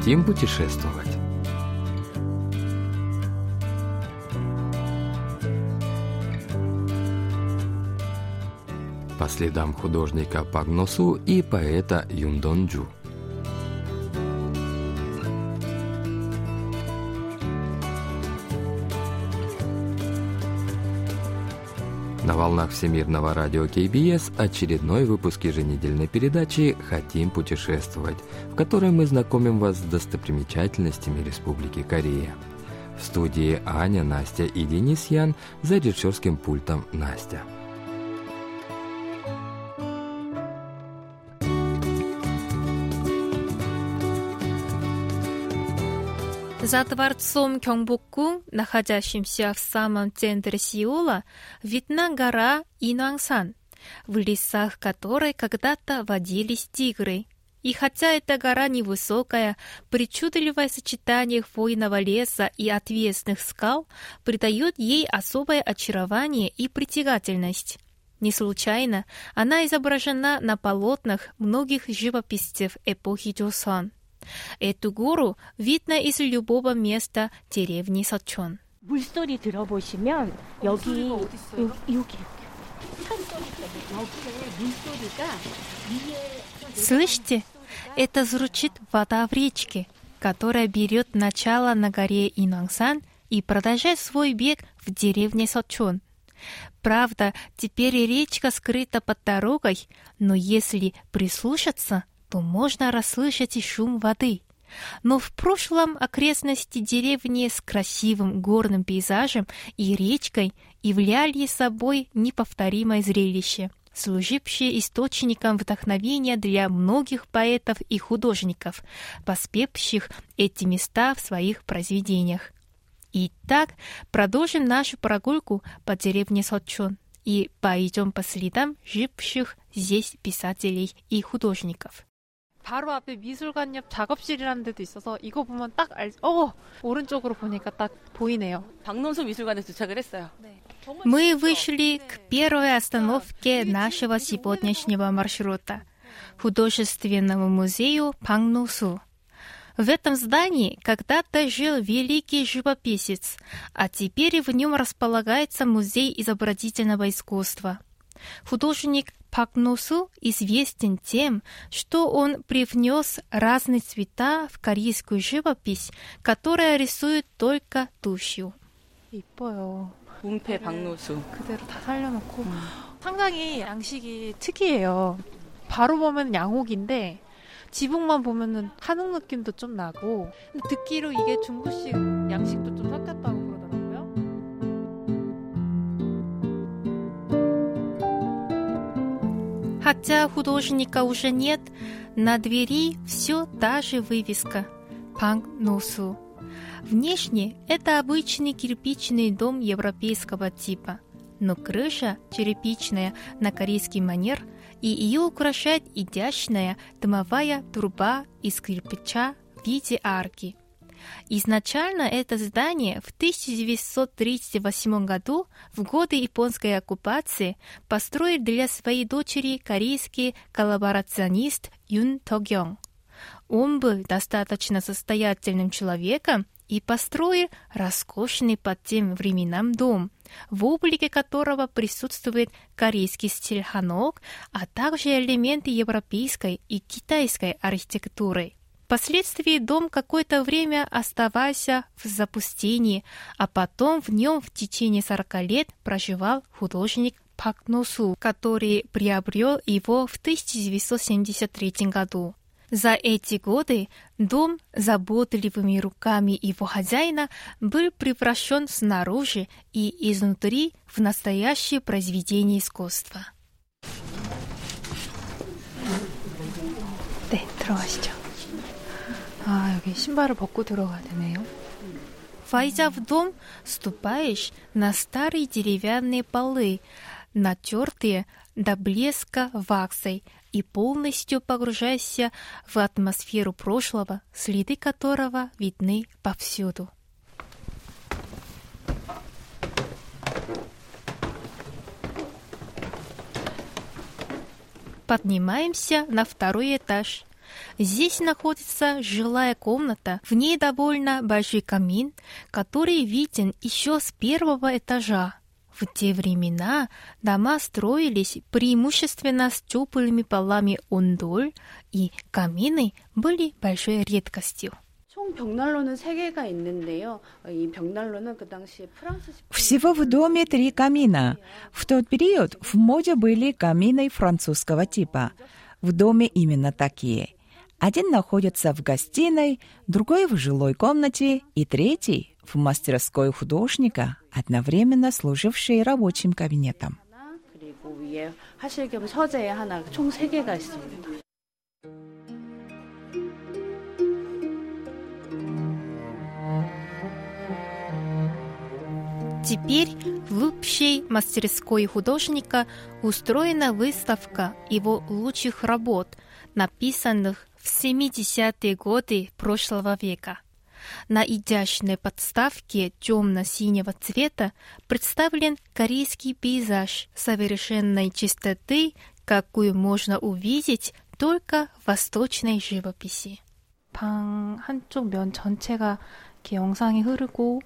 Хотим путешествовать. По следам художника Пагносу и поэта Юндонджу. На волнах Всемирного радио КБС очередной выпуск еженедельной передачи «Хотим путешествовать», в которой мы знакомим вас с достопримечательностями Республики Корея. В студии Аня, Настя и Денис Ян за режиссерским пультом Настя. За дворцом Кёнгбокgung, находящимся в самом центре Сеула, видна гора Инуансан, в лесах которой когда-то водились тигры. И хотя эта гора невысокая, причудливое сочетание хвойного леса и отвесных скал придает ей особое очарование и притягательность. Не случайно она изображена на полотнах многих живописцев эпохи Джосон. Эту гору видно из любого места деревни Сочон. 물소리 들어보시면 여기 여기 여기 Слышите? Это звучит вода в речке, которая берет начало на горе Инуансан и продолжает свой бег в деревне Сочон. Правда, теперь речка скрыта под дорогой, но если прислушаться, то можно расслышать и шум воды. Но в прошлом окрестности деревни с красивым горным пейзажем и речкой являли собой неповторимое зрелище, служившее источником вдохновения для многих поэтов и художников, поспевших эти места в своих произведениях. Итак, продолжим нашу прогулку по деревне Сочон и пойдем по следам живших здесь писателей и художников. 바로 앞에 미술관 옆 작업실이라는 데도 있어서 이거 보면 딱 알, 어! 오른쪽으로 보니까 딱 보이네요. 박nom수 미술관에 도착을 했어요. Мы вышли к первой остановке нашего сегодняшнего маршрута – художественному музею Пангнусу. В этом здании когда-то жил великий живописец, а теперь в нем располагается музей изобразительного искусства. Художник Пак Нусу известен тем, что он привнес разные цвета в корейскую живопись, которая рисует только тушью. 이뻐요. 문패 박노수. 그대로 다 살려놓고 상당히 양식이 특이해요. 바로 보면 양옥인데 지붕만 보면은 한옥 느낌도 좀 나고 듣기로 이게 중국식 양식도 좀 섞였다고 Хотя художника уже нет, на двери все та же вывеска «Панг Нусу». Внешне это обычный кирпичный дом европейского типа, но крыша черепичная на корейский манер, и ее украшает изящная дымовая труба из кирпича в виде арки. Изначально это здание в 1938 году, в годы японской оккупации, построил для своей дочери корейский коллаборационист Юн Тогёng. Он был достаточно состоятельным человеком и построил роскошный по тем временам дом, в облике которого присутствует корейский стиль ханок, а также элементы европейской и китайской архитектуры. Впоследствии дом какое-то время оставался в запустении, а потом в нем в течение 40 лет проживал художник Пак Носу, который приобрел его в 1973 году. За эти годы дом заботливыми руками его хозяина был превращен снаружи и изнутри в настоящее произведение искусства. 네, 들어가시죠. 아, 여기 신발을 벗고 들어가야 되네요. Войдя в дом, ступаешь на старые деревянные полы, натертые до блеска ваксой, и полностью погружаешься в атмосферу прошлого, следы которого видны повсюду. Поднимаемся на второй этаж. Здесь находится жилая комната, в ней довольно большой камин, который виден еще с первого этажа. В те времена дома строились преимущественно с теплыми полами ундоль, и камины были большой редкостью. Всего в доме три камина. В тот период в моде были камины французского типа. В доме именно такие – один находится в гостиной, другой в жилой комнате и третий в мастерской художника, одновременно служившей рабочим кабинетом. Теперь в общей мастерской художника устроена выставка его лучших работ, написанных в 70-е годы прошлого века. На изящной подставке темно-синего цвета представлен корейский пейзаж совершенной чистоты, какую можно увидеть только в восточной живописи. 방 한쪽 면 전체가 이렇게 영상이 흐르고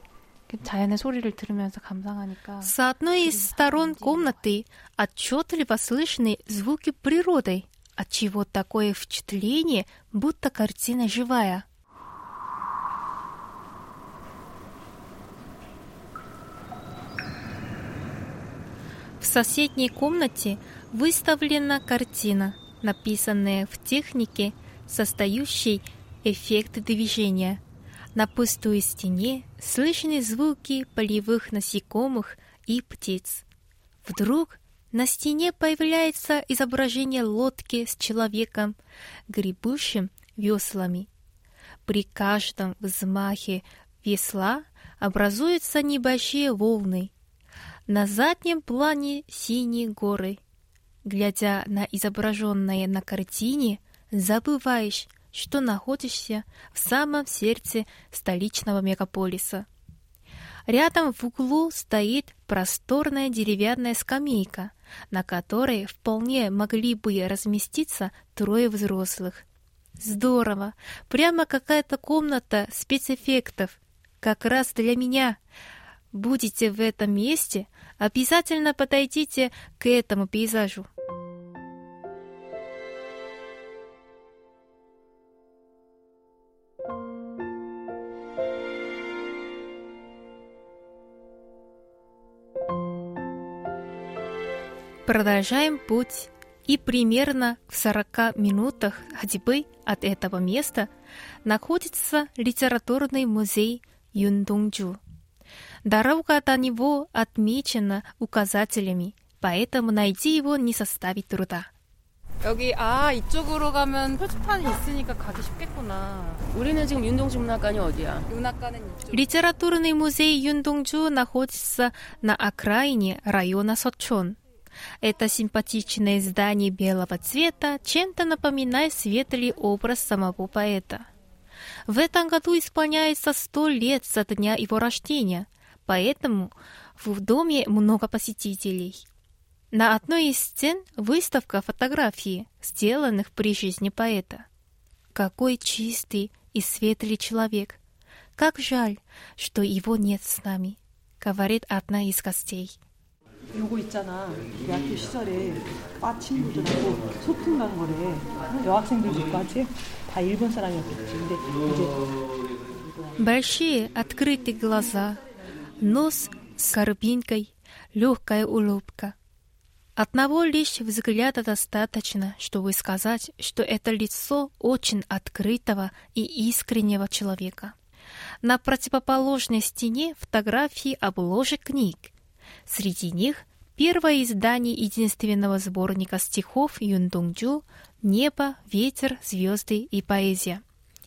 이렇게 자연의 소리를 들으면서 감상하니까 С одной из сторон комнаты отчетливо слышны звуки природы, отчего такое впечатление, будто картина живая. В соседней комнате выставлена картина, написанная в технике, создающей эффект движения. На пустой стене слышны звуки полевых насекомых и птиц. Вдруг на стене появляется изображение лодки с человеком, гребущим веслами. При каждом взмахе весла образуются небольшие волны. На заднем плане синие горы. Глядя на изображенное на картине, забываешь, что находишься в самом сердце столичного мегаполиса. Рядом в углу стоит просторная деревянная скамейка, на которой вполне могли бы разместиться трое взрослых. Здорово! Прямо какая-то комната спецэффектов. Как раз для меня. Будете в этом месте, обязательно подойдите к этому пейзажу. Продолжаем путь, и примерно в 40 минутах ходьбы от этого места находится литературный музей Юндонджу. Дорога до него отмечена указателями, поэтому найти его не составит труда. 여기 아 이쪽으로 가면 표지판이 있으니까 가기 쉽겠구나. 우리는 지금 윤동주 문학관이 어디야? 문학관은 이쪽. Литературный музей Юндонджу находится на окраине района Сочон. Это симпатичное здание белого цвета чем-то напоминает светлый образ самого поэта. В этом году исполняется сто лет со дня его рождения, поэтому в доме много посетителей. На одной из стен выставка фотографий, сделанных при жизни поэта. Какой чистый и светлый человек. Как жаль, что его нет с нами, говорит одна из гостей. 요거 있잖아. 대학교 시절에 과 친구들하고 소풍 간 거래. 여학생들까지 다 일본 사람이었겠지. 근데 이제 Большие открытые глаза, нос с горбинкой, легкая улыбка. Одного лишь взгляда достаточно, чтобы сказать, что это лицо очень открытого и искреннего человека. На противоположной стене фотографии обложек книг. Среди них первое издание единственного сборника стихов Юндонджу «Небо, ветер, звезды и поэзия»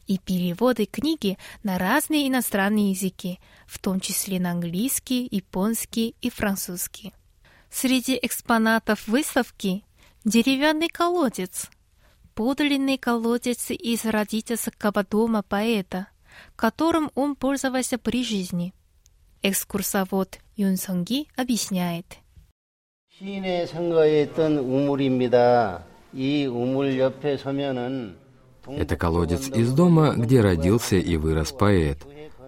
и переводы книги на разные иностранные языки, в том числе на английский, японский и французский. Среди экспонатов выставки деревянный колодец, подлинный колодец из родительского дома поэта, которым он пользовался при жизни Экскурсовод Юн Сонги объясняет. 시인의 생가에 있던 우물입니다. 이 우물 옆에 서면은 Это колодец из дома, где родился и вырос поэт.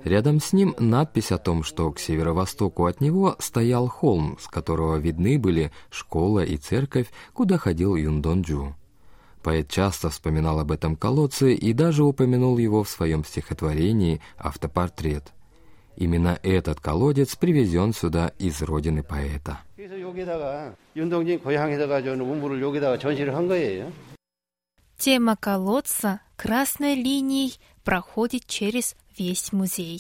Рядом с ним надпись о том, что к северо-востоку от него стоял холм, с которого видны были школа и церковь, куда ходил Юндонджу. Поэт часто вспоминал об этом колодце и даже упомянул его в своем стихотворении «Автопортрет». Именно этот колодец привезен сюда из родины поэта. Тема колодца красной линией проходит через весь музей.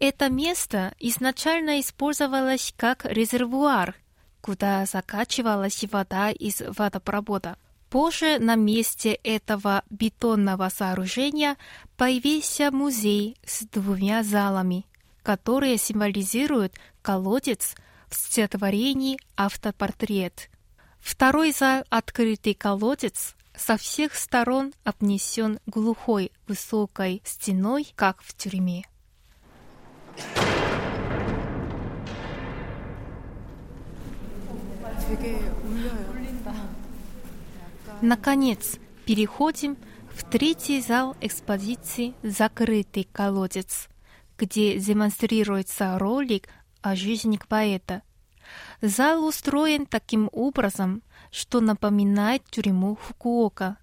Это место изначально использовалось как резервуар, куда закачивалась вода из водопровода. Позже на месте этого бетонного сооружения появился музей с двумя залами, которые символизируют колодец в стихотворении «Автопортрет». Второй зал «Открытый колодец» со всех сторон обнесен глухой высокой стеной, как в тюрьме. Наконец, переходим в третий зал экспозиции «Закрытый колодец», где демонстрируется ролик о жизни поэта. Зал устроен таким образом, что напоминает тюрьму Фукуока,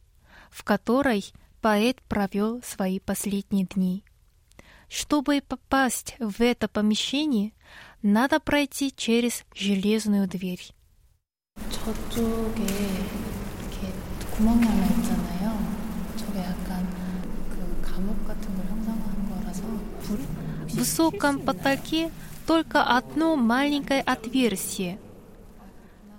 в которой поэт провел свои последние дни. Чтобы попасть в это помещение, надо пройти через железную дверь. 저쪽에 이렇게 구멍이 하나 있잖아요. 저게 약간 그 감옥 같은 걸 형상화한 거라서 불? Высоком потолке только одно маленькое отверстие.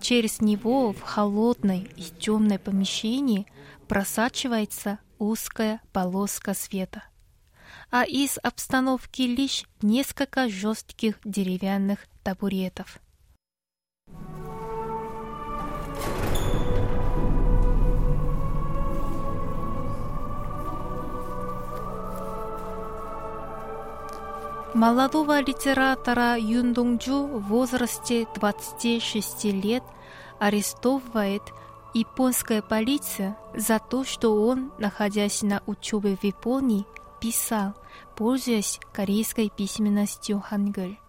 Через него в холодное и темное помещение просачивается узкая полоска света. А из обстановки лишь несколько жестких деревянных табуретов. Молодого литератора Юн Донgjу в возрасте 26 лет арестовывает японская полиция за то, что он, находясь на учебе в Японии, писал, пользуясь корейской письменностью хангыль.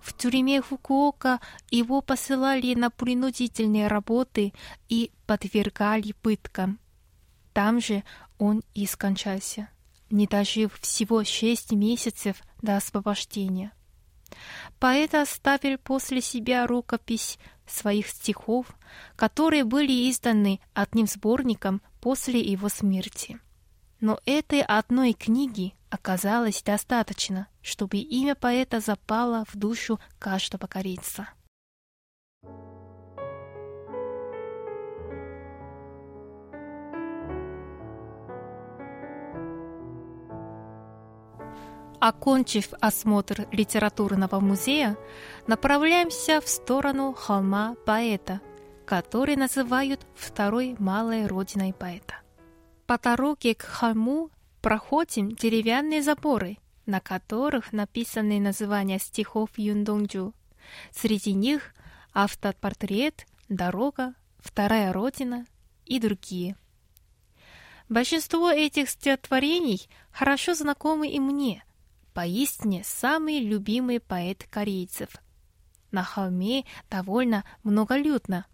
В тюрьме Фукуока его посылали на принудительные работы и подвергали пыткам. Там же он и скончался не дожив всего шесть месяцев до освобождения. Поэт оставил после себя рукопись своих стихов, которые были изданы одним сборником после его смерти. Но этой одной книги оказалось достаточно, чтобы имя поэта запало в душу каждого корейца. Окончив осмотр литературного музея, направляемся в сторону холма поэта, который называют второй малой родиной поэта. По дороге к холму проходим деревянные заборы, на которых написаны названия стихов Юндонджу. Среди них автопортрет, дорога, вторая родина и другие. Большинство этих стихотворений хорошо знакомы и мне – поистине самый любимый поэт корейцев. На холме довольно многолюдно.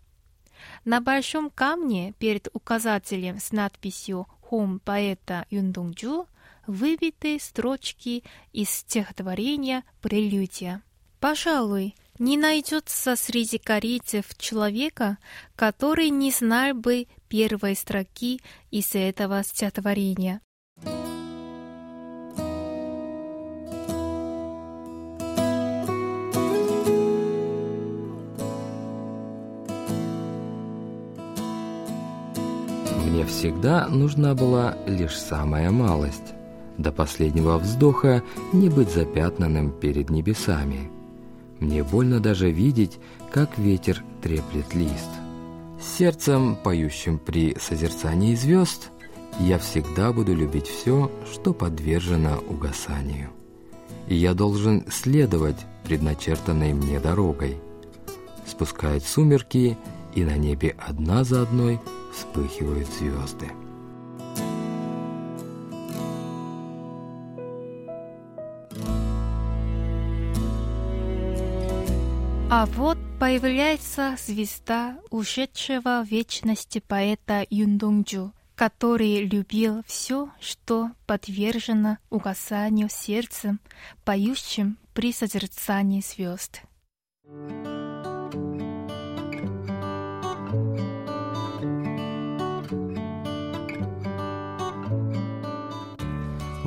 На большом камне перед указателем с надписью «Хом поэта Юндонджу» выбиты строчки из стихотворения «Прелюдия». Пожалуй, не найдется среди корейцев человека, который не знал бы первой строки из этого стихотворения. Всегда нужна была лишь самая малость. До последнего вздоха не быть запятнанным перед небесами. Мне больно даже видеть, как ветер треплет лист. Сердцем, поющим при созерцании звезд, я всегда буду любить все, что подвержено угасанию. И я должен следовать предначертанной мне дорогой. Спускают сумерки, и на небе одна за одной вспыхивают звезды. А вот появляется звезда ушедшего в вечности поэта Юндунджу, который любил все, что подвержено угасанию сердцем, поющим при созерцании звезд. thank you